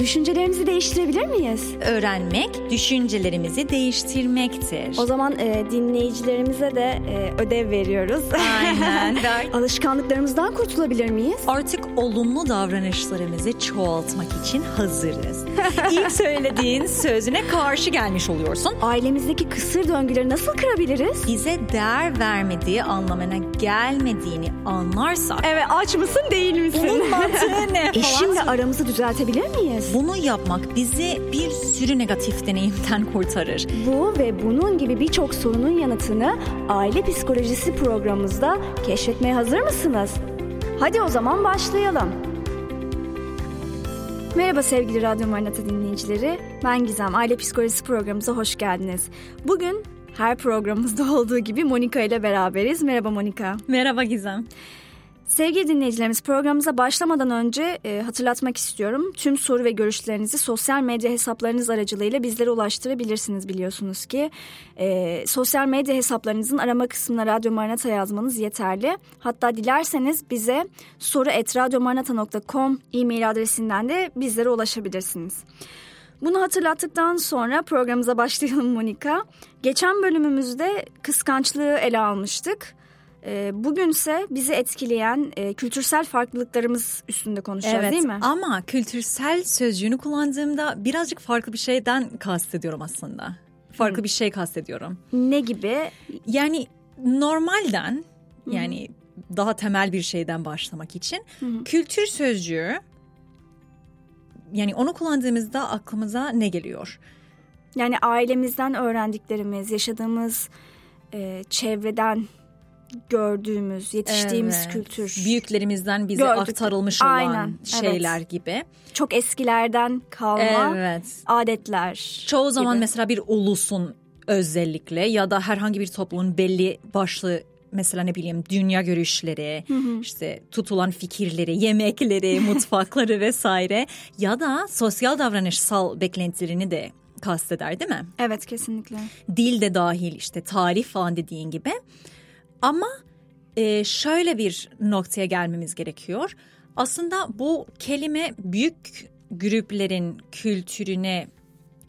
düşüncelerimizi değiştirebilir miyiz? Öğrenmek düşüncelerimizi değiştirmektir. O zaman e, dinleyicilerimize de e, ödev veriyoruz. Aynen. Alışkanlıklarımızdan kurtulabilir miyiz? Artık olumlu davranışlarımızı çoğaltmak için hazırız. İlk söylediğin sözüne karşı gelmiş oluyorsun. Ailemizdeki kısır döngüleri nasıl kırabiliriz? Bize değer vermediği anlamına gelmediğini anlarsak Evet aç mısın değil misin? bunun mantığı ne Eşimle aramızı düzeltebilir miyiz? Bunu yapmak bizi bir sürü negatif deneyimden kurtarır. Bu ve bunun gibi birçok sorunun yanıtını Aile Psikolojisi programımızda keşfetmeye hazır mısınız? Hadi o zaman başlayalım. Merhaba sevgili Radyo Marinata dinleyicileri. Ben Gizem. Aile Psikolojisi programımıza hoş geldiniz. Bugün her programımızda olduğu gibi Monika ile beraberiz. Merhaba Monika. Merhaba Gizem. Sevgili dinleyicilerimiz programımıza başlamadan önce e, hatırlatmak istiyorum. Tüm soru ve görüşlerinizi sosyal medya hesaplarınız aracılığıyla bizlere ulaştırabilirsiniz biliyorsunuz ki. E, sosyal medya hesaplarınızın arama kısmına Radyo Maranata yazmanız yeterli. Hatta dilerseniz bize soru.radyomaranata.com e-mail adresinden de bizlere ulaşabilirsiniz. Bunu hatırlattıktan sonra programımıza başlayalım Monika. Geçen bölümümüzde kıskançlığı ele almıştık. E, bugünse bizi etkileyen e, kültürsel farklılıklarımız üstünde konuşacağız Evet değil mi? ama kültürsel sözcüğünü kullandığımda birazcık farklı bir şeyden kastediyorum aslında. Farklı bir şey kastediyorum. Ne gibi? Yani normalden yani daha temel bir şeyden başlamak için kültür sözcüğü yani onu kullandığımızda aklımıza ne geliyor? Yani ailemizden öğrendiklerimiz, yaşadığımız e, çevreden gördüğümüz, yetiştiğimiz Evet. kültür. Büyüklerimizden bize Gördük. aktarılmış olan Aynen, şeyler gibi. Çok eskilerden kalma Evet. adetler. Çoğu zaman gibi. mesela bir ulusun özellikle ya da herhangi bir toplumun belli başlı mesela ne bileyim dünya görüşleri, işte tutulan fikirleri, yemekleri, mutfakları vesaire ya da sosyal davranışsal beklentilerini de kasteder değil mi? Evet kesinlikle. Dil de dahil işte tarih falan dediğin gibi. Ama e, şöyle bir noktaya gelmemiz gerekiyor. Aslında bu kelime büyük grupların kültürüne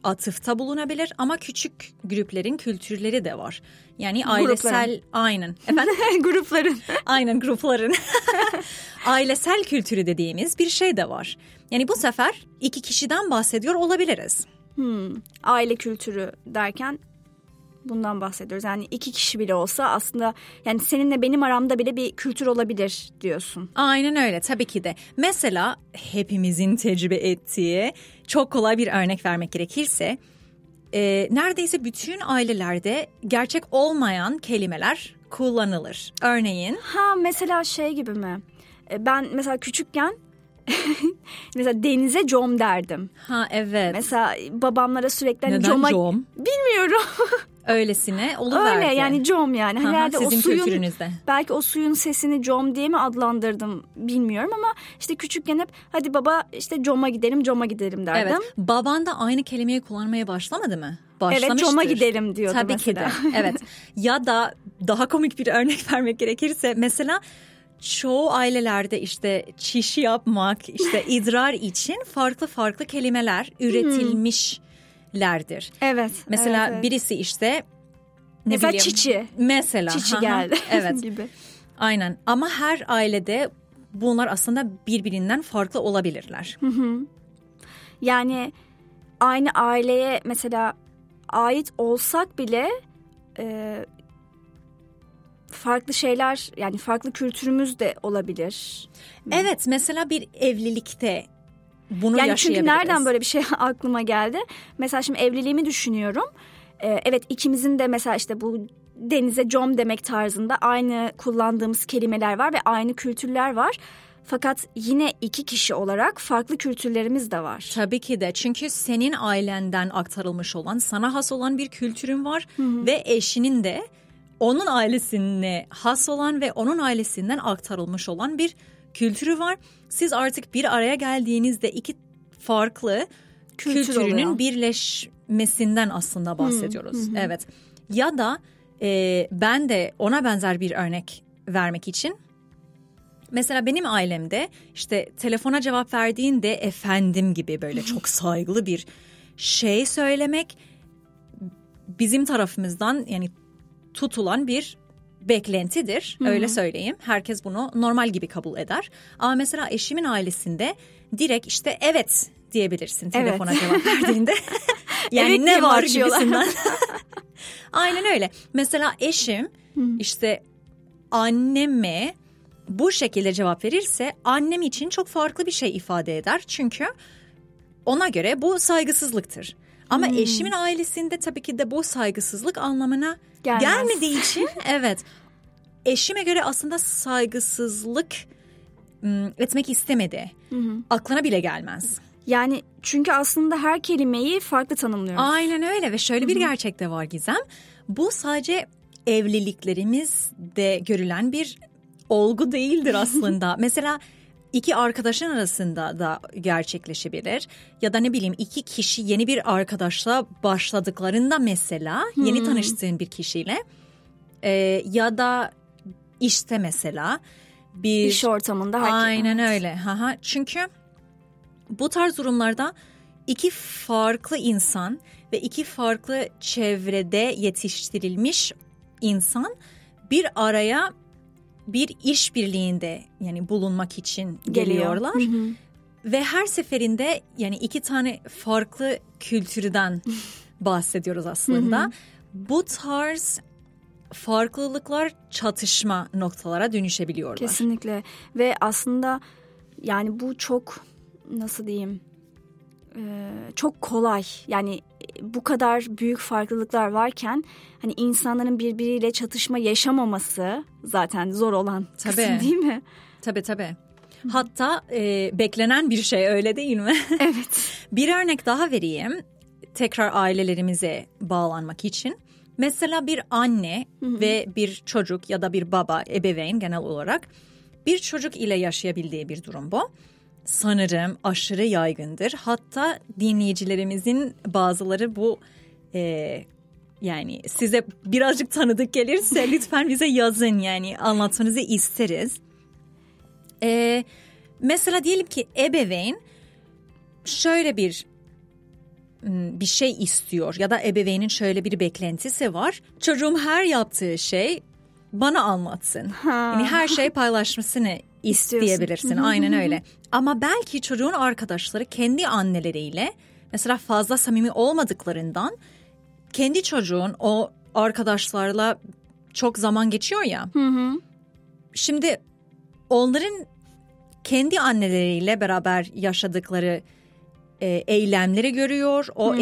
atıfta bulunabilir ama küçük grupların kültürleri de var. Yani ailesel aynen efendim Grupların. aynen grupların ailesel kültürü dediğimiz bir şey de var. Yani bu sefer iki kişiden bahsediyor olabiliriz. Hmm, aile kültürü derken bundan bahsediyoruz. Yani iki kişi bile olsa aslında yani seninle benim aramda bile bir kültür olabilir diyorsun. Aynen öyle tabii ki de. Mesela hepimizin tecrübe ettiği çok kolay bir örnek vermek gerekirse e, neredeyse bütün ailelerde gerçek olmayan kelimeler kullanılır. Örneğin Ha mesela şey gibi mi? E, Ben mesela küçükken mesela denize com derdim. ha evet Mesela babamlara sürekli hani neden coma com bilmiyorum. öylesine oluverdi. Öyle yani com yani. Hani herhalde o sizin suyun kültürünüzde. belki o suyun sesini com diye mi adlandırdım bilmiyorum ama işte küçükken hep hadi baba işte coma gidelim coma gidelim derdim. Evet. Baban da aynı kelimeyi kullanmaya başlamadı mı? Evet Başlamıştır. coma gidelim diyordu Tabii mesela. ki de. Evet. ya da daha komik bir örnek vermek gerekirse mesela çoğu ailelerde işte çiş yapmak, işte idrar için farklı farklı kelimeler üretilmişlerdir. Evet. Mesela evet, evet. birisi işte ne Mesela bileyim, çiçi. Mesela. Çiçi geldi evet. gibi. Aynen. Ama her ailede bunlar aslında birbirinden farklı olabilirler. Yani aynı aileye mesela ait olsak bile e, farklı şeyler yani farklı kültürümüz de olabilir. Evet mesela bir evlilikte bunu Yani çünkü nereden böyle bir şey aklıma geldi? Mesela şimdi evliliğimi düşünüyorum. Ee, evet ikimizin de mesela işte bu denize com demek tarzında aynı kullandığımız kelimeler var ve aynı kültürler var. Fakat yine iki kişi olarak farklı kültürlerimiz de var. Tabii ki de çünkü senin ailenden aktarılmış olan sana has olan bir kültürün var ve eşinin de onun ailesine has olan ve onun ailesinden aktarılmış olan bir kültürü var. Siz artık bir araya geldiğinizde iki farklı Kültür kültürünün oluyor. birleşmesinden aslında bahsediyoruz. Evet. Ya da e, ben de ona benzer bir örnek vermek için Mesela benim ailemde işte telefona cevap verdiğinde efendim gibi böyle çok saygılı bir şey söylemek bizim tarafımızdan yani tutulan bir beklentidir. Hı-hı. Öyle söyleyeyim. Herkes bunu normal gibi kabul eder. Ama mesela eşimin ailesinde direkt işte evet diyebilirsin telefona evet. cevap verdiğinde. yani evet ne var gibisinden. Aynen öyle. Mesela eşim Hı-hı. işte anneme bu şekilde cevap verirse annem için çok farklı bir şey ifade eder. Çünkü ona göre bu saygısızlıktır. Ama hmm. eşimin ailesinde tabii ki de bu saygısızlık anlamına Gelmez. gelmediği için evet eşime göre aslında saygısızlık etmek istemedi. Hı Aklına bile gelmez. Yani çünkü aslında her kelimeyi farklı tanımlıyoruz. Aynen öyle ve şöyle bir gerçek de var Gizem. Bu sadece evliliklerimizde görülen bir olgu değildir aslında. Mesela iki arkadaşın arasında da gerçekleşebilir. Ya da ne bileyim iki kişi yeni bir arkadaşla başladıklarında mesela hmm. yeni tanıştığın bir kişiyle e, ya da işte mesela bir iş ortamında aynen evet. öyle. Haha. Çünkü bu tarz durumlarda iki farklı insan ve iki farklı çevrede yetiştirilmiş insan bir araya bir işbirliğinde yani bulunmak için geliyorlar. Hı hı. Ve her seferinde yani iki tane farklı kültürden bahsediyoruz aslında. Hı hı. Bu tarz farklılıklar çatışma noktalara dönüşebiliyorlar. Kesinlikle ve aslında yani bu çok nasıl diyeyim çok kolay yani bu kadar büyük farklılıklar varken hani insanların birbiriyle çatışma yaşamaması zaten zor olan tabii. kısım değil mi? Tabii tabii. Hatta e, beklenen bir şey öyle değil mi? Evet. bir örnek daha vereyim. Tekrar ailelerimize bağlanmak için. Mesela bir anne hı hı. ve bir çocuk ya da bir baba, ebeveyn genel olarak bir çocuk ile yaşayabildiği bir durum bu sanırım aşırı yaygındır. Hatta dinleyicilerimizin bazıları bu e, yani size birazcık tanıdık gelirse lütfen bize yazın yani anlatmanızı isteriz. E, mesela diyelim ki ebeveyn şöyle bir bir şey istiyor ya da ebeveynin şöyle bir beklentisi var. Çocuğum her yaptığı şey bana anlatsın. Ha. Yani her şey paylaşmasını isteyebilirsin. Aynen öyle. Ama belki çocuğun arkadaşları kendi anneleriyle mesela fazla samimi olmadıklarından kendi çocuğun o arkadaşlarla çok zaman geçiyor ya. Hı hı. Şimdi onların kendi anneleriyle beraber yaşadıkları e, eylemleri görüyor, o hı.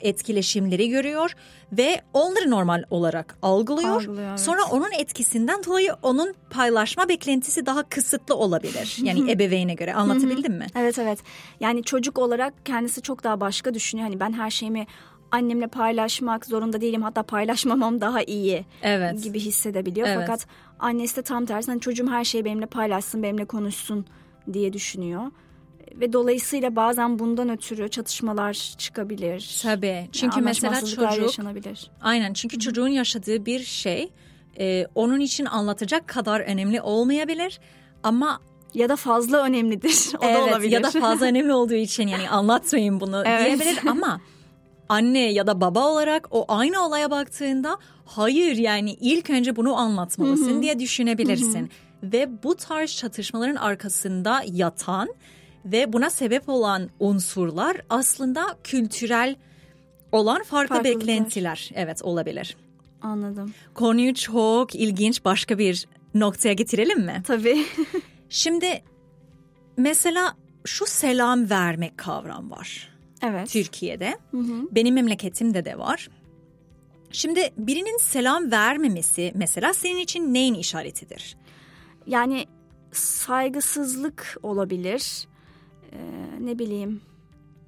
etkileşimleri görüyor ve onları normal olarak algılıyor. Algılıyor evet. Sonra onun etkisinden dolayı onun paylaşma beklentisi daha kısıtlı olabilir. Yani ebeveyne göre anlatabildim mi? Evet evet. Yani çocuk olarak kendisi çok daha başka düşünüyor. Hani ben her şeyimi annemle paylaşmak zorunda değilim hatta paylaşmamam daha iyi evet. gibi hissedebiliyor. Evet. Fakat annesi de tam tersi hani çocuğum her şeyi benimle paylaşsın benimle konuşsun diye düşünüyor ve dolayısıyla bazen bundan ötürü çatışmalar çıkabilir. Tabii. Çünkü yani mesela çocuk yaşanabilir. Aynen. Çünkü Hı-hı. çocuğun yaşadığı bir şey e, onun için anlatacak kadar önemli olmayabilir ama ya da fazla önemlidir. O evet, da olabilir. Ya da fazla önemli olduğu için yani anlatmayın bunu evet. diyebilir ama anne ya da baba olarak o aynı olaya baktığında hayır yani ilk önce bunu anlatmalısın Hı-hı. diye düşünebilirsin. Hı-hı. Ve bu tarz çatışmaların arkasında yatan ve buna sebep olan unsurlar aslında kültürel olan farklı beklentiler evet olabilir. Anladım. Konuyu çok ilginç başka bir noktaya getirelim mi? Tabii. Şimdi mesela şu selam vermek kavram var. Evet. Türkiye'de. Hı hı. Benim memleketimde de var. Şimdi birinin selam vermemesi mesela senin için neyin işaretidir? Yani saygısızlık olabilir e, ne bileyim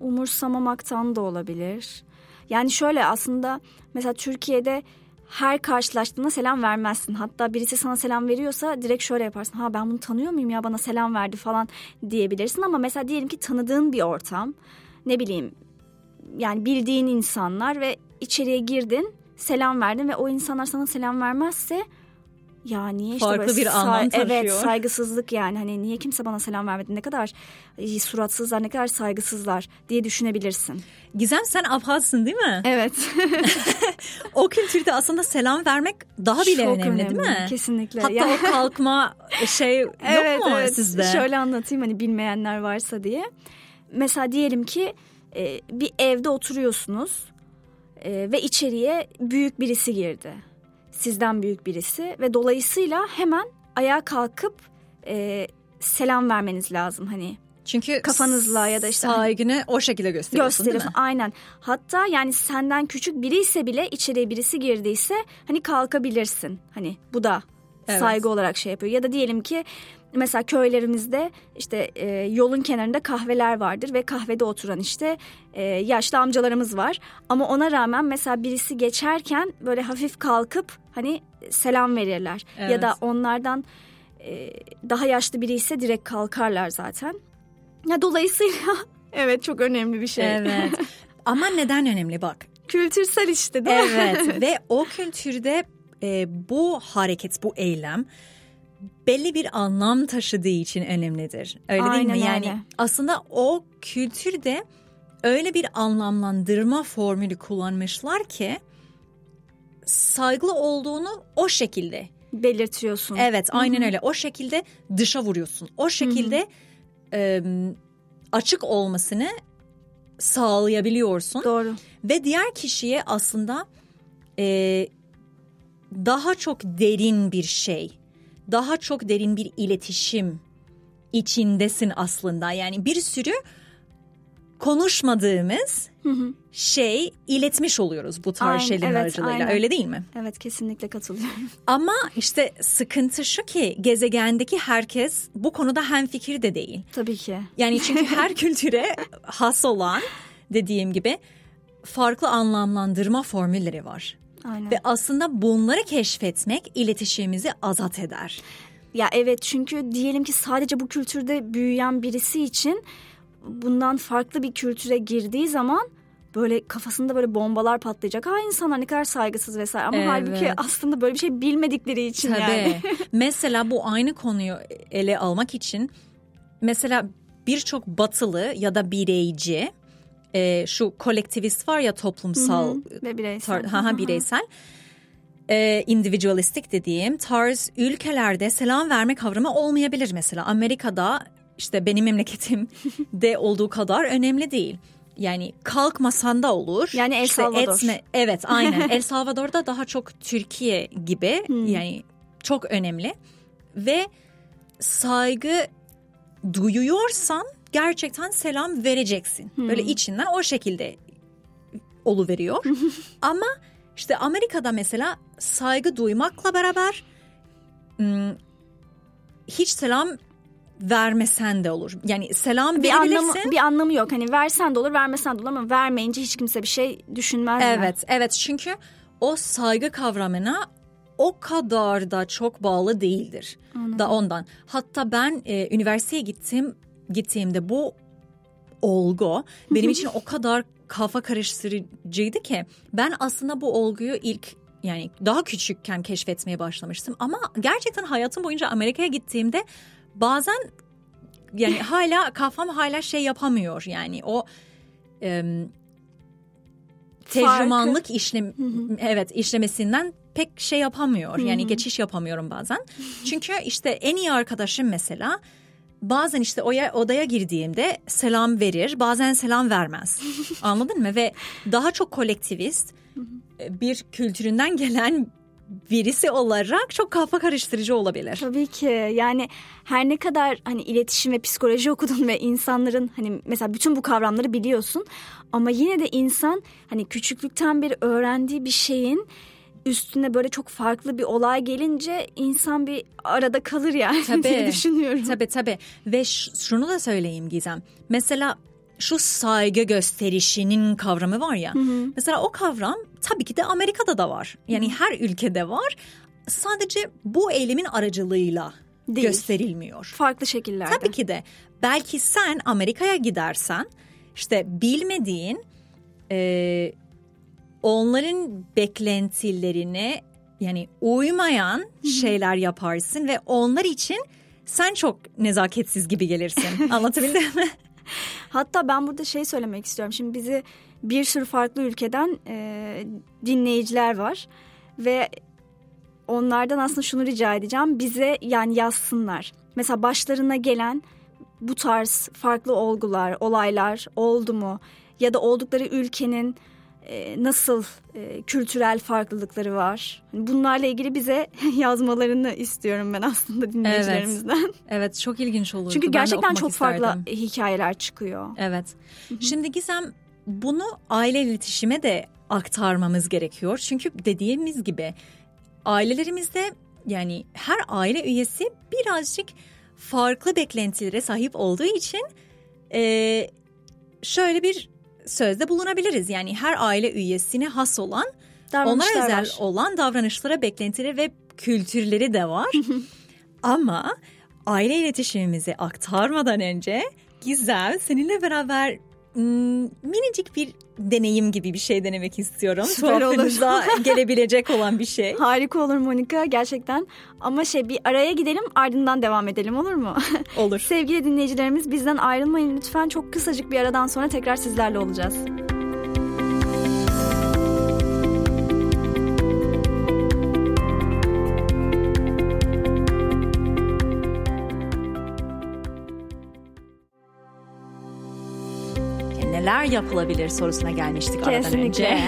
umursamamaktan da olabilir. Yani şöyle aslında mesela Türkiye'de her karşılaştığında selam vermezsin. Hatta birisi sana selam veriyorsa direkt şöyle yaparsın. Ha ben bunu tanıyor muyum ya bana selam verdi falan diyebilirsin. Ama mesela diyelim ki tanıdığın bir ortam. Ne bileyim yani bildiğin insanlar ve içeriye girdin selam verdin ve o insanlar sana selam vermezse Ya niye işte Farklı böyle bir anlam taşıyor. Evet saygısızlık yani hani niye kimse bana selam vermedi ne kadar e, suratsızlar ne kadar saygısızlar diye düşünebilirsin. Gizem sen Abhazsın değil mi? Evet. o kültürde aslında selam vermek daha bile Çok önemli, değil mi? Kesinlikle. Hatta Yani- o kalkma şey yok evet, mu evet. sizde? Şöyle anlatayım hani bilmeyenler varsa diye. Mesela diyelim ki e, bir evde oturuyorsunuz e, ve içeriye büyük birisi girdi. Sizden büyük birisi ve dolayısıyla hemen ayağa kalkıp e, selam vermeniz lazım hani Çünkü kafanızla ya da işte hani- saygını o şekilde gösteriyorsun değil gösterip mi? aynen. Hatta yani senden küçük biri ise bile içeriye birisi girdiyse hani kalkabilirsin. Hani bu da Evet. saygı olarak şey yapıyor. Ya da diyelim ki mesela köylerimizde işte e, yolun kenarında kahveler vardır ve kahvede oturan işte e, yaşlı amcalarımız var. Ama ona rağmen mesela birisi geçerken böyle hafif kalkıp hani selam verirler. Ya Evet. da onlardan e, daha yaşlı biri ise direkt kalkarlar zaten. Ya dolayısıyla evet çok önemli bir şey. Evet. Ama neden önemli bak. Kültürsel işte değil mi? Evet ve o kültürde e, bu hareket, bu eylem belli bir anlam taşıdığı için önemlidir. Öyle değil mi? Aynen Yani öyle. aslında o kültürde öyle bir anlamlandırma formülü kullanmışlar ki saygılı olduğunu o şekilde. Belirtiyorsun. Evet, aynen öyle. O şekilde dışa vuruyorsun. O şekilde e, açık olmasını sağlayabiliyorsun. Doğru. Ve diğer kişiye aslında e, daha çok derin bir şey, daha çok derin bir iletişim içindesin aslında. Yani bir sürü konuşmadığımız Hı hı. şey iletmiş oluyoruz bu tarz Aynen, şeylerin evet, aracılığıyla. aynen. Öyle değil mi? Evet kesinlikle katılıyorum. Ama işte sıkıntı şu ki gezegendeki herkes bu konuda hemfikir de değil. Tabii ki. Yani çünkü her kültüre has olan dediğim gibi farklı anlamlandırma formülleri var. Aynen. Ve aslında bunları keşfetmek iletişimimizi azat eder. Ya evet çünkü diyelim ki sadece bu kültürde büyüyen birisi için bundan farklı bir kültüre girdiği zaman böyle kafasında böyle bombalar patlayacak. Ha insanlar ne kadar saygısız vesaire ama Evet. halbuki aslında böyle bir şey bilmedikleri için Tabii. yani. mesela bu aynı konuyu ele almak için mesela birçok batılı ya da bireyci e, şu kolektivist var ya toplumsal Ve bireysel. tar- ha, ha, bireysel e, individualistik dediğim tarz ülkelerde selam verme kavramı olmayabilir mesela. Amerika'da işte benim memleketimde olduğu kadar önemli değil. Yani kalkmasan da olur. Yani El İşte Salvador. etme- evet aynen. El Salvador'da daha çok Türkiye gibi Hmm. yani çok önemli. Ve saygı duyuyorsan gerçekten selam vereceksin. Hmm. Böyle içinden o şekilde oluveriyor. Ama işte Amerika'da mesela saygı duymakla beraber hiç selam vermesen de olur. Yani selam bir anlamı bir anlamı yok. Hani versen de olur, vermesen de olur ama vermeyince hiç kimse bir şey düşünmez. mi? Evet, evet çünkü o saygı kavramına o kadar da çok bağlı değildir. Da ondan. Hatta ben e, üniversiteye gittim gittiğimde bu olgu benim için o kadar kafa karıştırıcıydı ki ben aslında bu olguyu ilk yani daha küçükken keşfetmeye başlamıştım. Ama gerçekten hayatım boyunca Amerika'ya gittiğimde bazen yani hala kafam hala şey yapamıyor yani. O em, tercümanlık işlem evet işlemesinden pek şey yapamıyor. Yani geçiş yapamıyorum bazen. Çünkü işte en iyi arkadaşım mesela bazen işte oya, odaya girdiğimde selam verir, bazen selam vermez. Anladın mı? Ve daha çok kolektivist bir kültüründen gelen birisi olarak çok kafa karıştırıcı olabilir. Tabii ki yani her ne kadar hani iletişim ve psikoloji okudun ve insanların hani mesela bütün bu kavramları biliyorsun ama yine de insan hani küçüklükten beri öğrendiği bir şeyin üstüne böyle çok farklı bir olay gelince insan bir arada kalır yani Tabii. diye düşünüyorum. Tabii tabii. Ve şunu da söyleyeyim Gizem. Mesela şu saygı gösterişinin kavramı var ya. Mesela o kavram tabii ki de Amerika'da da var. Yani her ülkede var. Sadece bu eylemin aracılığıyla Değil. gösterilmiyor. Farklı şekillerde. Tabii ki de. Belki sen Amerika'ya gidersen işte bilmediğin e, onların beklentilerine yani uymayan şeyler yaparsın ve onlar için sen çok nezaketsiz gibi gelirsin. Anlatabildim mi? Hatta ben burada şey söylemek istiyorum. Şimdi bizi bir sürü farklı ülkeden e, dinleyiciler var ve onlardan aslında şunu rica edeceğim. Bize yani yazsınlar. Mesela başlarına gelen bu tarz farklı olgular, olaylar oldu mu? Ya da oldukları ülkenin nasıl e, kültürel farklılıkları var? Bunlarla ilgili bize yazmalarını istiyorum ben aslında dinleyicilerimizden. Evet, evet çok ilginç olur. Çünkü gerçekten çok isterdim. farklı hikayeler çıkıyor. Evet. Şimdi Gizem bunu aile iletişime de aktarmamız gerekiyor. Çünkü dediğimiz gibi ailelerimizde yani her aile üyesi birazcık farklı beklentilere sahip olduğu için e, şöyle bir sözde bulunabiliriz. Yani her aile üyesine has olan, ona özel var. olan davranışlara, beklentileri ve kültürleri de var. Ama aile iletişimimizi aktarmadan önce Gizem seninle beraber Hmm, minicik bir deneyim gibi bir şey denemek istiyorum. Süper olur. gelebilecek olan bir şey. Harika olur Monika gerçekten. Ama şey bir araya gidelim ardından devam edelim olur mu? Olur. Sevgili dinleyicilerimiz bizden ayrılmayın lütfen. Çok kısacık bir aradan sonra tekrar sizlerle olacağız. Neler yapılabilir sorusuna gelmiştik kesinlikle. aradan önce.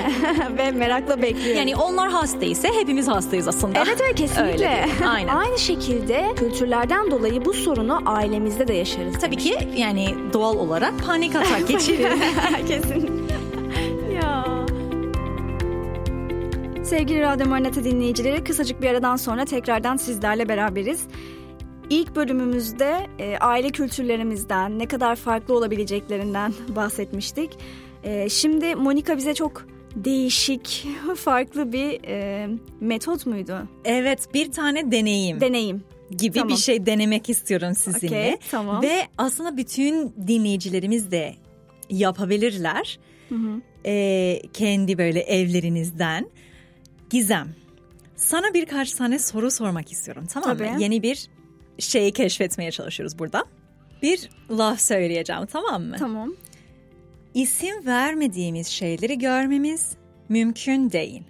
Ve merakla bekliyorum. Yani onlar hastaysa hepimiz hastayız aslında. Evet evet kesinlikle. Öyle Aynen. Aynı şekilde kültürlerden dolayı bu sorunu ailemizde de yaşarız. Tabii ki yani doğal olarak panik atak geçiririz. kesinlikle. ya. Sevgili Radyo Marinata dinleyicileri kısacık bir aradan sonra tekrardan sizlerle beraberiz. İlk bölümümüzde e, aile kültürlerimizden ne kadar farklı olabileceklerinden bahsetmiştik. E, şimdi Monika bize çok değişik, farklı bir e, metot muydu? Evet, bir tane deneyim. Deneyim gibi tamam. bir şey denemek istiyorum sizinle. Okay, tamam. Ve aslında bütün dinleyicilerimiz de yapabilirler. Hı hı. E, kendi böyle evlerinizden. Gizem, sana birkaç tane soru sormak istiyorum tamam Tabii. mı? Yeni bir şeyi keşfetmeye çalışıyoruz burada. Bir laf söyleyeceğim tamam mı? Tamam. İsim vermediğimiz şeyleri görmemiz mümkün değil.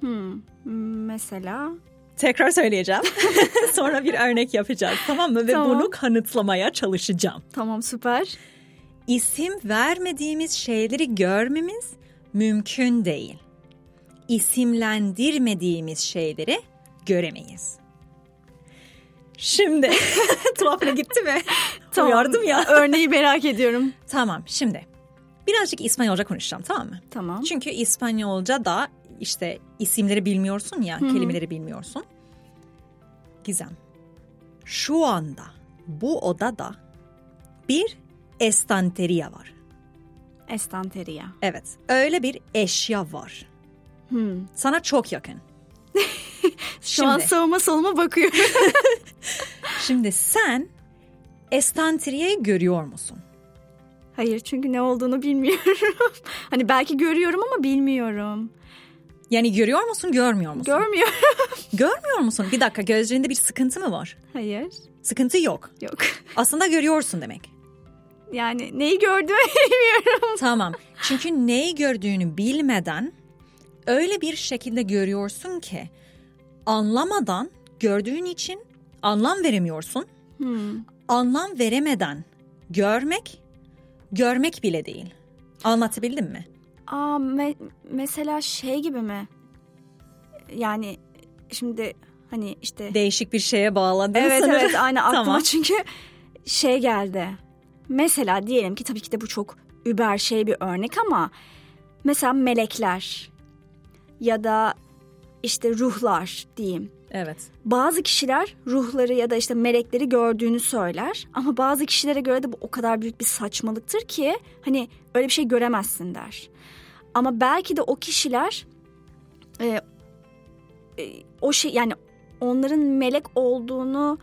Hmm. Mesela? Tekrar söyleyeceğim. Sonra bir örnek yapacağız tamam mı? Ve tamam. bunu kanıtlamaya çalışacağım. Tamam süper. İsim vermediğimiz şeyleri görmemiz mümkün değil. İsimlendirmediğimiz şeyleri göremeyiz. Şimdi tuhafına gitti mi? tamam. Uyardım ya. Örneği merak ediyorum. Tamam şimdi birazcık İspanyolca konuşacağım tamam mı? Tamam. Çünkü İspanyolca da işte isimleri bilmiyorsun ya Hı-hı. kelimeleri bilmiyorsun. Gizem şu anda bu odada bir estanteria var. Estanteria. Evet öyle bir eşya var. Hmm. Sana çok yakın. Şu Şimdi, an sağıma soluma bakıyorum. Şimdi sen estantriyeyi görüyor musun? Hayır çünkü ne olduğunu bilmiyorum. hani belki görüyorum ama bilmiyorum. Yani görüyor musun, görmüyor musun? Görmüyorum. görmüyor musun? Bir dakika gözlerinde bir sıkıntı mı var? Hayır. Sıkıntı yok. Yok. Aslında görüyorsun demek. Yani neyi gördüğümü bilmiyorum. Tamam. Çünkü neyi gördüğünü bilmeden öyle bir şekilde görüyorsun ki anlamadan gördüğün için anlam veremiyorsun. Hmm. Anlam veremeden görmek, görmek bile değil. Anlatabildim mi? Aa, me- mesela şey gibi mi? Yani şimdi hani işte... Değişik bir şeye bağladın Evet sanırım. evet aynı aklıma tamam. çünkü şey geldi. Mesela diyelim ki tabii ki de bu çok über şey bir örnek ama mesela melekler ya da işte ruhlar diyeyim. Evet. Bazı kişiler ruhları ya da işte melekleri gördüğünü söyler ama bazı kişilere göre de bu o kadar büyük bir saçmalıktır ki hani öyle bir şey göremezsin der. Ama belki de o kişiler e, e, o şey yani onların melek olduğunu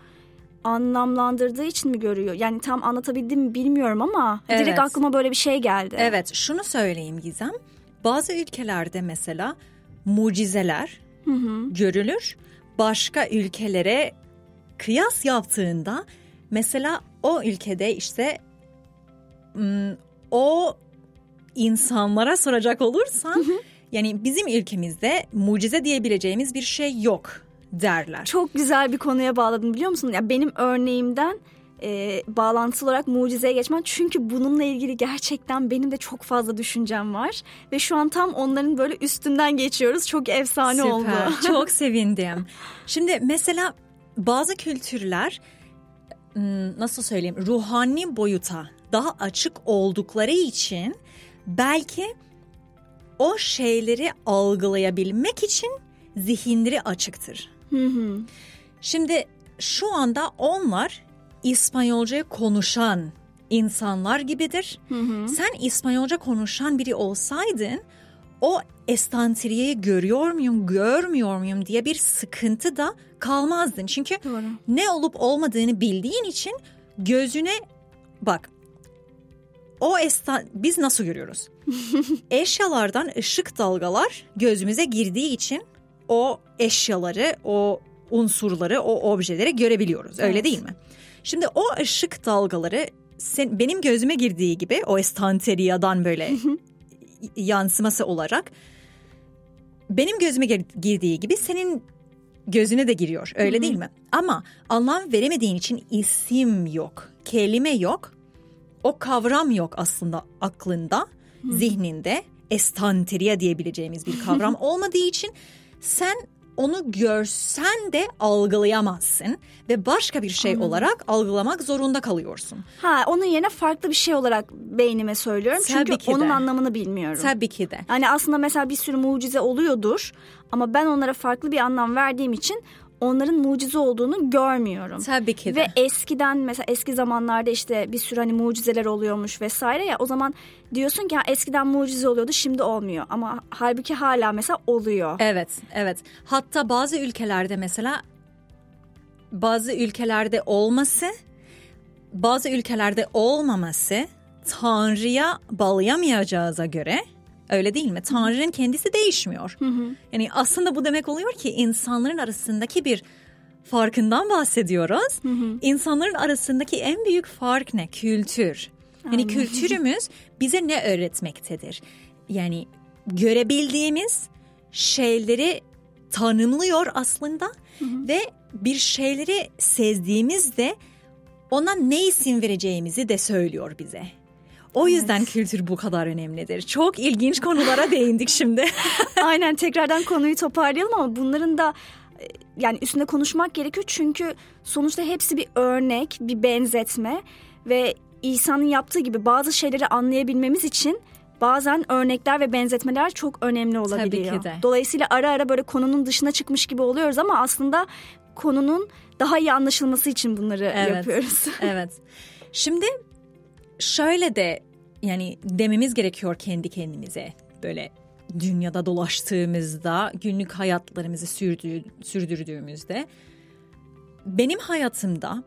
anlamlandırdığı için mi görüyor? Yani tam anlatabildim mi bilmiyorum ama evet. direkt aklıma böyle bir şey geldi. Evet, şunu söyleyeyim Gizem. Bazı ülkelerde mesela mucizeler görülür. Başka ülkelere kıyas yaptığında mesela o ülkede işte o insanlara soracak olursan yani bizim ülkemizde mucize diyebileceğimiz bir şey yok derler. Çok güzel bir konuya bağladın biliyor musun? Ya benim örneğimden e, bağlantılı olarak mucizeye geçmen. Çünkü bununla ilgili gerçekten benim de çok fazla düşüncem var. Ve şu an tam onların böyle üstünden geçiyoruz. Çok efsane Süper. oldu. Çok sevindim. Şimdi mesela bazı kültürler nasıl söyleyeyim ruhani boyuta daha açık oldukları için belki o şeyleri algılayabilmek için zihinleri açıktır. Hı hı. Şimdi şu anda onlar İspanyolca konuşan insanlar gibidir. Hı hı. Sen İspanyolca konuşan biri olsaydın o estantriyeyi görüyor muyum, görmüyor muyum diye bir sıkıntı da kalmazdın. Çünkü Doğru. ne olup olmadığını bildiğin için gözüne bak. O estan biz nasıl görüyoruz? Eşyalardan ışık dalgalar gözümüze girdiği için o eşyaları, o unsurları, o objeleri görebiliyoruz. Öyle Evet. değil mi? Şimdi o ışık dalgaları sen, benim gözüme girdiği gibi o estanteriyadan böyle yansıması olarak benim gözüme gir- girdiği gibi senin gözüne de giriyor. Öyle değil mi? Ama anlam veremediğin için isim yok, kelime yok. O kavram yok aslında aklında, zihninde. Estanteriya diyebileceğimiz bir kavram olmadığı için sen onu görsen de algılayamazsın ve başka bir şey olarak algılamak zorunda kalıyorsun. Ha onun yerine farklı bir şey olarak beynime söylüyorum. Tabii Çünkü ki de. onun anlamını bilmiyorum. Tabii ki de. Yani aslında mesela bir sürü mucize oluyordur ama ben onlara farklı bir anlam verdiğim için onların mucize olduğunu görmüyorum. Tabii ki de. Ve eskiden mesela eski zamanlarda işte bir sürü hani mucizeler oluyormuş vesaire ya o zaman diyorsun ki ha, eskiden mucize oluyordu şimdi olmuyor ama halbuki hala mesela oluyor. Evet, evet. Hatta bazı ülkelerde mesela bazı ülkelerde olması, bazı ülkelerde olmaması Tanrı'ya bağlayamayacağıza göre öyle değil mi? Tanrı'nın kendisi değişmiyor. Yani aslında bu demek oluyor ki insanların arasındaki bir farkından bahsediyoruz. İnsanların arasındaki en büyük fark ne? Kültür. Yani kültürümüz bize ne öğretmektedir? Yani görebildiğimiz şeyleri tanımlıyor aslında ve bir şeyleri sezdiğimizde ona ne isim vereceğimizi de söylüyor bize. O yüzden kültür bu kadar önemlidir. Çok ilginç konulara değindik şimdi. Aynen tekrardan konuyu toparlayalım ama bunların da e, yani üstünde konuşmak gerekiyor çünkü sonuçta hepsi bir örnek, bir benzetme ve İsa'nın yaptığı gibi bazı şeyleri anlayabilmemiz için bazen örnekler ve benzetmeler çok önemli olabiliyor. ki de. Dolayısıyla ara ara böyle konunun dışına çıkmış gibi oluyoruz ama aslında konunun daha iyi anlaşılması için bunları Evet. yapıyoruz. evet. Şimdi şöyle de yani dememiz gerekiyor kendi kendimize. Böyle dünyada dolaştığımızda, günlük hayatlarımızı sürdüğü, sürdürdüğümüzde benim hayatımda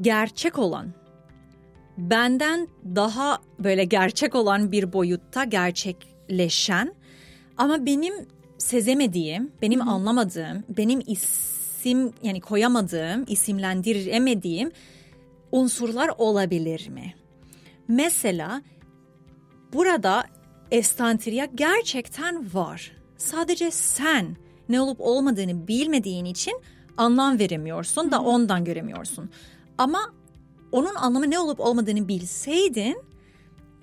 gerçek olan benden daha böyle gerçek olan bir boyutta gerçekleşen ama benim sezemediğim, benim anlamadığım, benim isim yani koyamadığım, isimlendiremediğim unsurlar olabilir mi? Mesela burada estantriya gerçekten var. Sadece sen ne olup olmadığını bilmediğin için anlam veremiyorsun da ondan göremiyorsun. Ama onun anlamı ne olup olmadığını bilseydin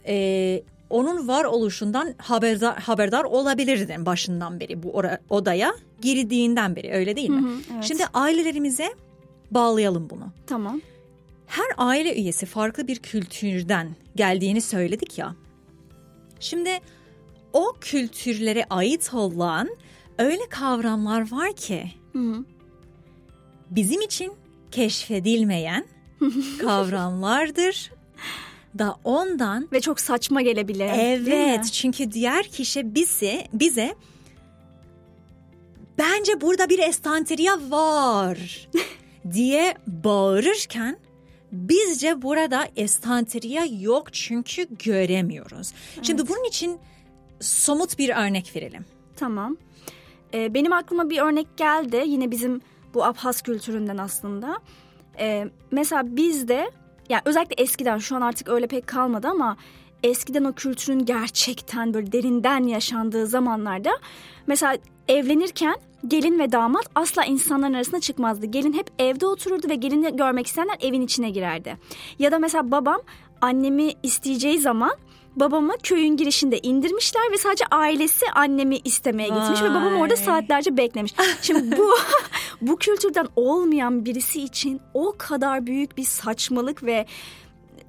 e, onun var oluşundan haberdar, haberdar olabilirdin başından beri bu ora- odaya girdiğinden beri öyle değil mi? Hı hı, evet. Şimdi ailelerimize bağlayalım bunu. Tamam. Her aile üyesi farklı bir kültürden geldiğini söyledik ya. Şimdi o kültürlere ait olan öyle kavramlar var ki Hı hı. bizim için keşfedilmeyen kavramlardır. Da ondan Ve çok saçma gelebilir. evet çünkü diğer kişi bize bize bence burada bir estanteriya var diye bağırırken bizce burada estanteriya yok çünkü göremiyoruz. Şimdi bunun için somut bir örnek verelim. Tamam. e, benim aklıma bir örnek geldi. Yine bizim bu Abhaz kültüründen aslında. E, mesela bizde yani özellikle eskiden şu an artık öyle pek kalmadı ama eskiden o kültürün gerçekten böyle derinden yaşandığı zamanlarda mesela evlenirken gelin ve damat asla insanların arasına çıkmazdı. Gelin hep evde otururdu ve gelini görmek isteyenler evin içine girerdi. Ya da mesela babam annemi isteyeceği zaman babamı köyün girişinde indirmişler ve sadece ailesi annemi istemeye gitmiş Vay. ve babam orada saatlerce beklemiş. Şimdi bu bu kültürden olmayan birisi için o kadar büyük bir saçmalık ve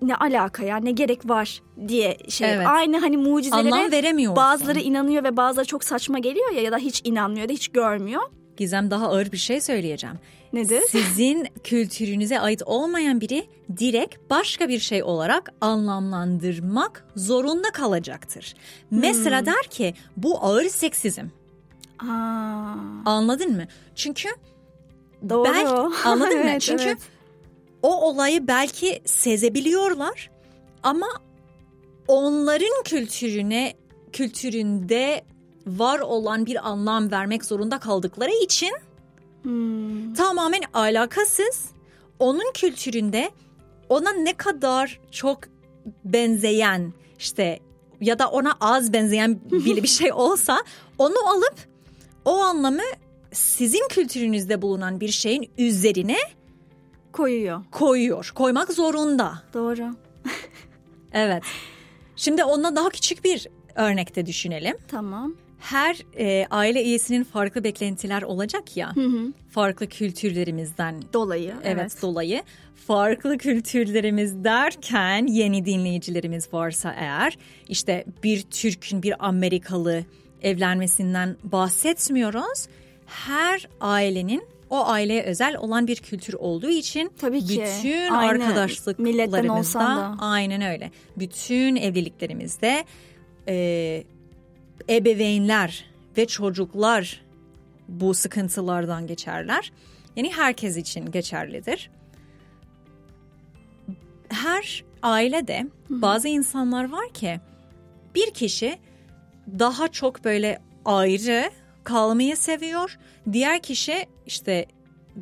ne alaka ya ne gerek var diye şey evet. aynı hani mucizelere Anlam veremiyor. Bazıları inanıyor ve bazıları çok saçma geliyor ya ya da hiç inanmıyor da hiç görmüyor. Gizem daha ağır bir şey söyleyeceğim. Nedir? Sizin kültürünüze ait olmayan biri direkt başka bir şey olarak anlamlandırmak zorunda kalacaktır. Hmm. Mesela der ki bu ağır seksizm. Aa. Anladın mı? Çünkü Doğru. Belki, anladın evet, mı? Çünkü evet. O olayı belki sezebiliyorlar ama onların kültürüne kültüründe var olan bir anlam vermek zorunda kaldıkları için hmm. tamamen alakasız onun kültüründe ona ne kadar çok benzeyen işte ya da ona az benzeyen bir, bir şey olsa onu alıp o anlamı sizin kültürünüzde bulunan bir şeyin üzerine koyuyor. Koyuyor. Koymak zorunda. Doğru. evet. Şimdi onunla daha küçük bir örnekte düşünelim. Tamam her e, aile üyesinin farklı beklentiler olacak ya. Hı hı. Farklı kültürlerimizden dolayı. Evet, evet dolayı. Farklı kültürlerimiz derken yeni dinleyicilerimiz varsa eğer işte bir Türk'ün bir Amerikalı evlenmesinden bahsetmiyoruz. Her ailenin o aileye özel olan bir kültür olduğu için Tabii ki. bütün Aynı arkadaşlıklarımızda aynen öyle. Bütün evliliklerimizde e, ebeveynler ve çocuklar bu sıkıntılardan geçerler. Yani herkes için geçerlidir. Her ailede bazı insanlar var ki bir kişi daha çok böyle ayrı kalmayı seviyor. Diğer kişi işte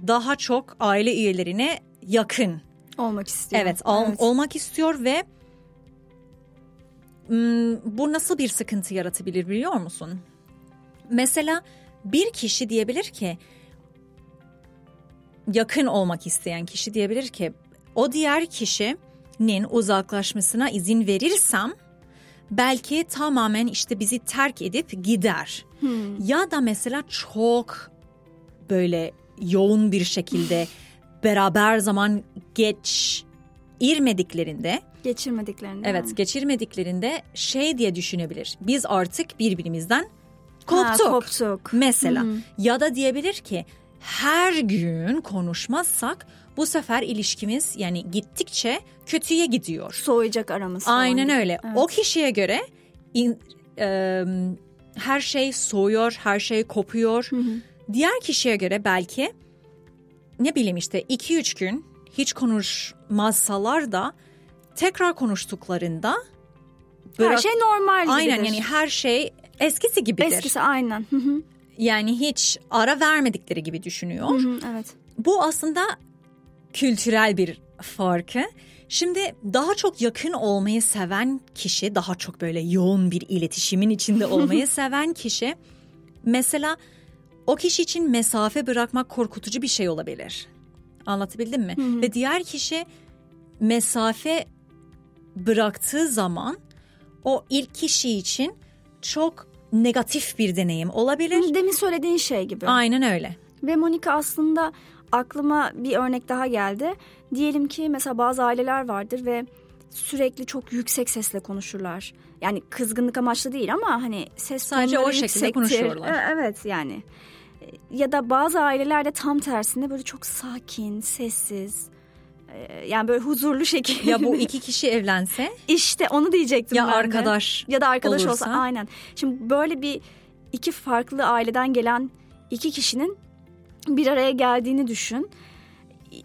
daha çok aile üyelerine yakın olmak istiyor. Evet, al, evet. olmak istiyor ve Hmm, bu nasıl bir sıkıntı yaratabilir biliyor musun? Mesela bir kişi diyebilir ki yakın olmak isteyen kişi diyebilir ki o diğer kişinin uzaklaşmasına izin verirsem belki tamamen işte bizi terk edip gider. Hmm. Ya da mesela çok böyle yoğun bir şekilde beraber zaman geç irmediklerinde Geçirmediklerinde. Evet geçirmediklerinde şey diye düşünebilir. Biz artık birbirimizden koptuk. Ha, koptuk. Mesela Hı-hı. ya da diyebilir ki her gün konuşmazsak bu sefer ilişkimiz yani gittikçe kötüye gidiyor. Soğuyacak aramız. Aynen falan. öyle. Evet. O kişiye göre in, e, her şey soğuyor, her şey kopuyor. Hı hı. Diğer kişiye göre belki ne bileyim işte 2-3 gün hiç konuşmazsalar da tekrar konuştuklarında bırak, her şey normal gibidir. Aynen yani her şey eskisi gibidir. Eskisi aynen. Yani hiç ara vermedikleri gibi düşünüyor. evet. Bu aslında kültürel bir farkı. Şimdi daha çok yakın olmayı seven kişi, daha çok böyle yoğun bir iletişimin içinde olmayı seven kişi mesela o kişi için mesafe bırakmak korkutucu bir şey olabilir. Anlatabildim mi? Ve diğer kişi mesafe bıraktığı zaman o ilk kişi için çok negatif bir deneyim olabilir. Demin söylediğin şey gibi. Aynen öyle. Ve Monika aslında aklıma bir örnek daha geldi. Diyelim ki mesela bazı aileler vardır ve sürekli çok yüksek sesle konuşurlar. Yani kızgınlık amaçlı değil ama hani ses sadece o şekilde konuşuyorlar. E, evet yani. Ya da bazı ailelerde tam tersinde böyle çok sakin, sessiz, ee, yani böyle huzurlu şekilde. Ya bu iki kişi evlense? İşte onu diyecektim ya ben arkadaş de. Ya da arkadaş olursa. olsa aynen. Şimdi böyle bir iki farklı aileden gelen iki kişinin bir araya geldiğini düşün.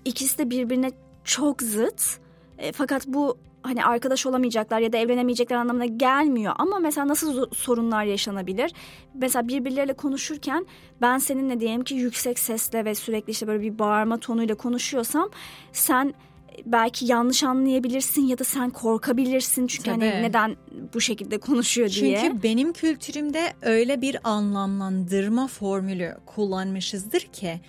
İkisi de birbirine çok zıt. E, fakat bu hani arkadaş olamayacaklar ya da evlenemeyecekler anlamına gelmiyor. Ama mesela nasıl sorunlar yaşanabilir? Mesela birbirleriyle konuşurken ben seninle diyelim ki yüksek sesle ve sürekli işte böyle bir bağırma tonuyla konuşuyorsam sen belki yanlış anlayabilirsin ya da sen korkabilirsin çünkü hani Tabii. hani neden bu şekilde konuşuyor diye. Çünkü benim kültürümde öyle bir anlamlandırma formülü kullanmışızdır ki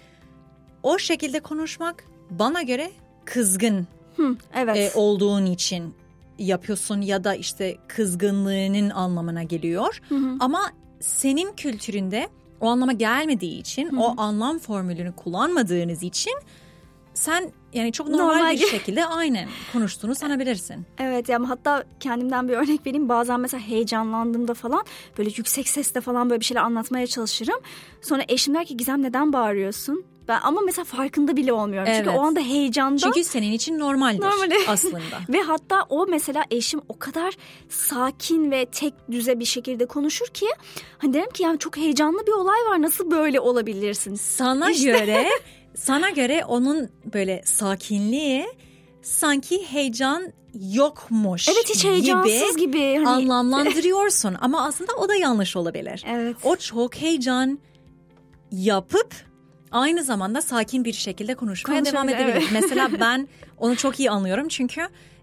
o şekilde konuşmak bana göre kızgın Hı, evet. e, olduğun için yapıyorsun ya da işte kızgınlığının anlamına geliyor. Hı hı. Ama senin kültüründe o anlama gelmediği için, hı hı. o anlam formülünü kullanmadığınız için sen yani çok normal, normal bir şekilde aynen konuştuğunu sanabilirsin. Evet yani hatta kendimden bir örnek vereyim. Bazen mesela heyecanlandığımda falan böyle yüksek sesle falan böyle bir şeyler anlatmaya çalışırım. Sonra eşim der ki Gizem neden bağırıyorsun? Ben ama mesela farkında bile olmuyorum. Evet. Çünkü o anda heyecanda. Çünkü senin için normaldir Normali. aslında. ve hatta o mesela eşim o kadar sakin ve tek düze bir şekilde konuşur ki hani derim ki yani çok heyecanlı bir olay var. Nasıl böyle olabilirsin? Sana işte. göre sana göre onun böyle sakinliği sanki heyecan yokmuş Evet hiç heyecansız gibi, gibi. Hani... anlamlandırıyorsun ama aslında o da yanlış olabilir. Evet. O çok heyecan yapıp aynı zamanda sakin bir şekilde konuşmaya devam edebilir. Evet. Mesela ben onu çok iyi anlıyorum çünkü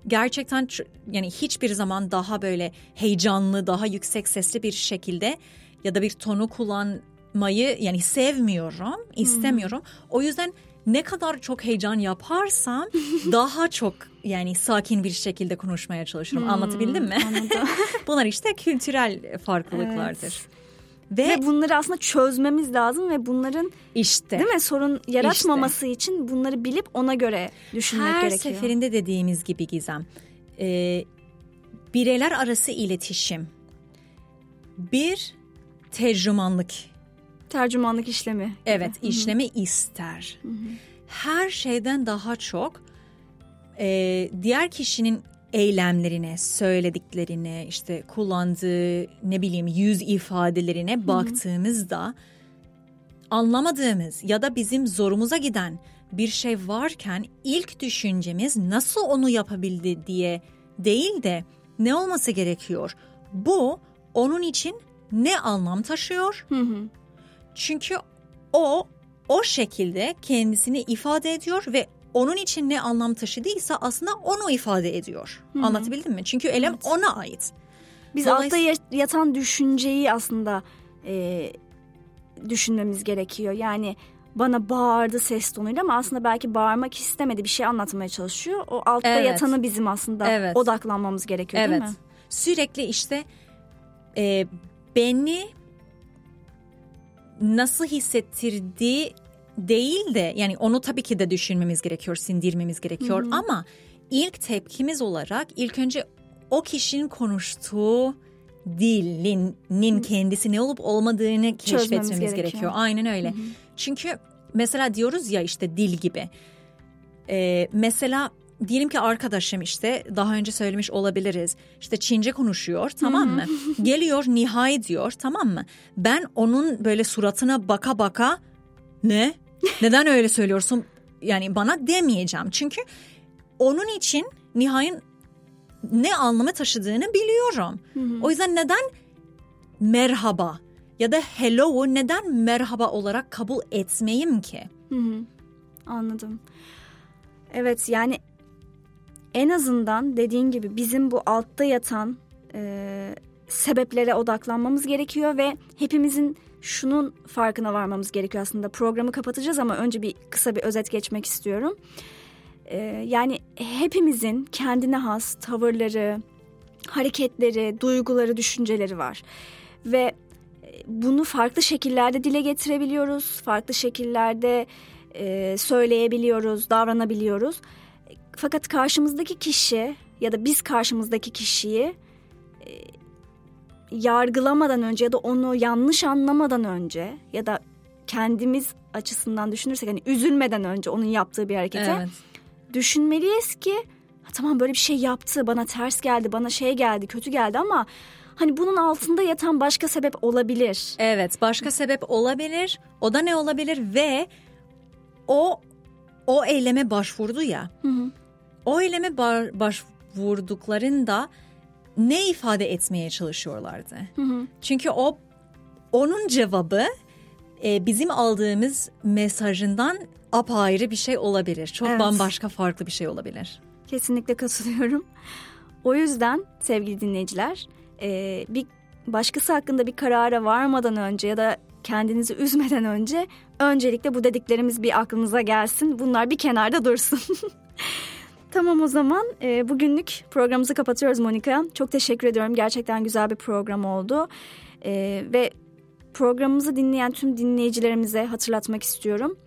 gerçekten yani hiçbir zaman daha böyle heyecanlı, daha yüksek sesli bir şekilde ya da bir tonu kullanmayı yani sevmiyorum, istemiyorum. Hmm. O yüzden ne kadar çok heyecan yaparsam daha çok yani sakin bir şekilde konuşmaya çalışıyorum. Hmm, Anlatabildim mi? Bunlar işte kültürel farklılıklardır. Evet. Ve, ve bunları aslında çözmemiz lazım ve bunların işte değil mi sorun yaratmaması işte. için bunları bilip ona göre düşünmek Her gerekiyor. Her seferinde dediğimiz gibi Gizem e, bireyler arası iletişim bir tercümanlık tercümanlık işlemi. Evet Hı-hı. işlemi ister. Hı-hı. Her şeyden daha çok e, diğer kişinin eylemlerine, söylediklerine, işte kullandığı ne bileyim yüz ifadelerine Hı-hı. baktığımızda anlamadığımız ya da bizim zorumuza giden bir şey varken ilk düşüncemiz nasıl onu yapabildi diye değil de ne olması gerekiyor? Bu onun için ne anlam taşıyor? Hı hı. Çünkü o o şekilde kendisini ifade ediyor ve onun için ne anlam taşıdıysa aslında onu ifade ediyor. Hı-hı. Anlatabildim mi? Çünkü elem evet. ona ait. Biz Dolayısıyla... altta yatan düşünceyi aslında e, düşünmemiz gerekiyor. Yani bana bağırdı ses tonuyla ama aslında belki bağırmak istemedi bir şey anlatmaya çalışıyor. O altta evet. yatanı bizim aslında evet. odaklanmamız gerekiyor evet. değil mi? Sürekli işte e, beni nasıl hissettirdiği değil de yani onu tabii ki de düşünmemiz gerekiyor, sindirmemiz gerekiyor Hı-hı. ama ilk tepkimiz olarak ilk önce o kişinin konuştuğu dilinin kendisi ne olup olmadığını keşfetmemiz gerekiyor. gerekiyor. Aynen öyle. Hı-hı. Çünkü mesela diyoruz ya işte dil gibi. Ee, mesela diyelim ki arkadaşım işte daha önce söylemiş olabiliriz. İşte Çince konuşuyor tamam mı? Geliyor nihai diyor tamam mı? Ben onun böyle suratına baka baka ne neden öyle söylüyorsun? Yani bana demeyeceğim. Çünkü onun için Nihay'ın ne anlamı taşıdığını biliyorum. Hı hı. O yüzden neden merhaba ya da hello'u neden merhaba olarak kabul etmeyeyim ki? Hı hı. Anladım. Evet yani en azından dediğin gibi bizim bu altta yatan e, sebeplere odaklanmamız gerekiyor ve hepimizin şunun farkına varmamız gerekiyor aslında. Programı kapatacağız ama önce bir kısa bir özet geçmek istiyorum. Ee, yani hepimizin kendine has tavırları, hareketleri, duyguları, düşünceleri var. Ve e, bunu farklı şekillerde dile getirebiliyoruz. Farklı şekillerde e, söyleyebiliyoruz, davranabiliyoruz. Fakat karşımızdaki kişi ya da biz karşımızdaki kişiyi e, yargılamadan önce ya da onu yanlış anlamadan önce ya da kendimiz açısından düşünürsek hani üzülmeden önce onun yaptığı bir harekete evet. düşünmeliyiz ki tamam böyle bir şey yaptı bana ters geldi bana şey geldi kötü geldi ama hani bunun altında yatan başka sebep olabilir. Evet başka sebep olabilir o da ne olabilir ve o o eyleme başvurdu ya hı hı. o eyleme bar, baş vurduklarında ne ifade etmeye çalışıyorlardı? Hı hı. Çünkü o onun cevabı e, bizim aldığımız mesajından apayrı bir şey olabilir. Çok evet. bambaşka farklı bir şey olabilir. Kesinlikle katılıyorum. O yüzden sevgili dinleyiciler e, bir başkası hakkında bir karara varmadan önce ya da kendinizi üzmeden önce öncelikle bu dediklerimiz bir aklınıza gelsin. Bunlar bir kenarda dursun. tamam o zaman e, bugünlük programımızı kapatıyoruz Monika. Çok teşekkür ediyorum. Gerçekten güzel bir program oldu. E, ve programımızı dinleyen tüm dinleyicilerimize hatırlatmak istiyorum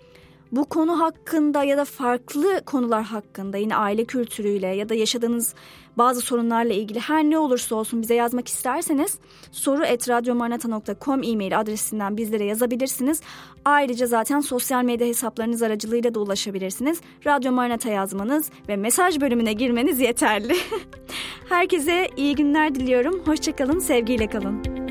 bu konu hakkında ya da farklı konular hakkında yine aile kültürüyle ya da yaşadığınız bazı sorunlarla ilgili her ne olursa olsun bize yazmak isterseniz soru etradyomarnata.com e-mail adresinden bizlere yazabilirsiniz. Ayrıca zaten sosyal medya hesaplarınız aracılığıyla da ulaşabilirsiniz. Radyo Marnata yazmanız ve mesaj bölümüne girmeniz yeterli. Herkese iyi günler diliyorum. Hoşçakalın, sevgiyle kalın.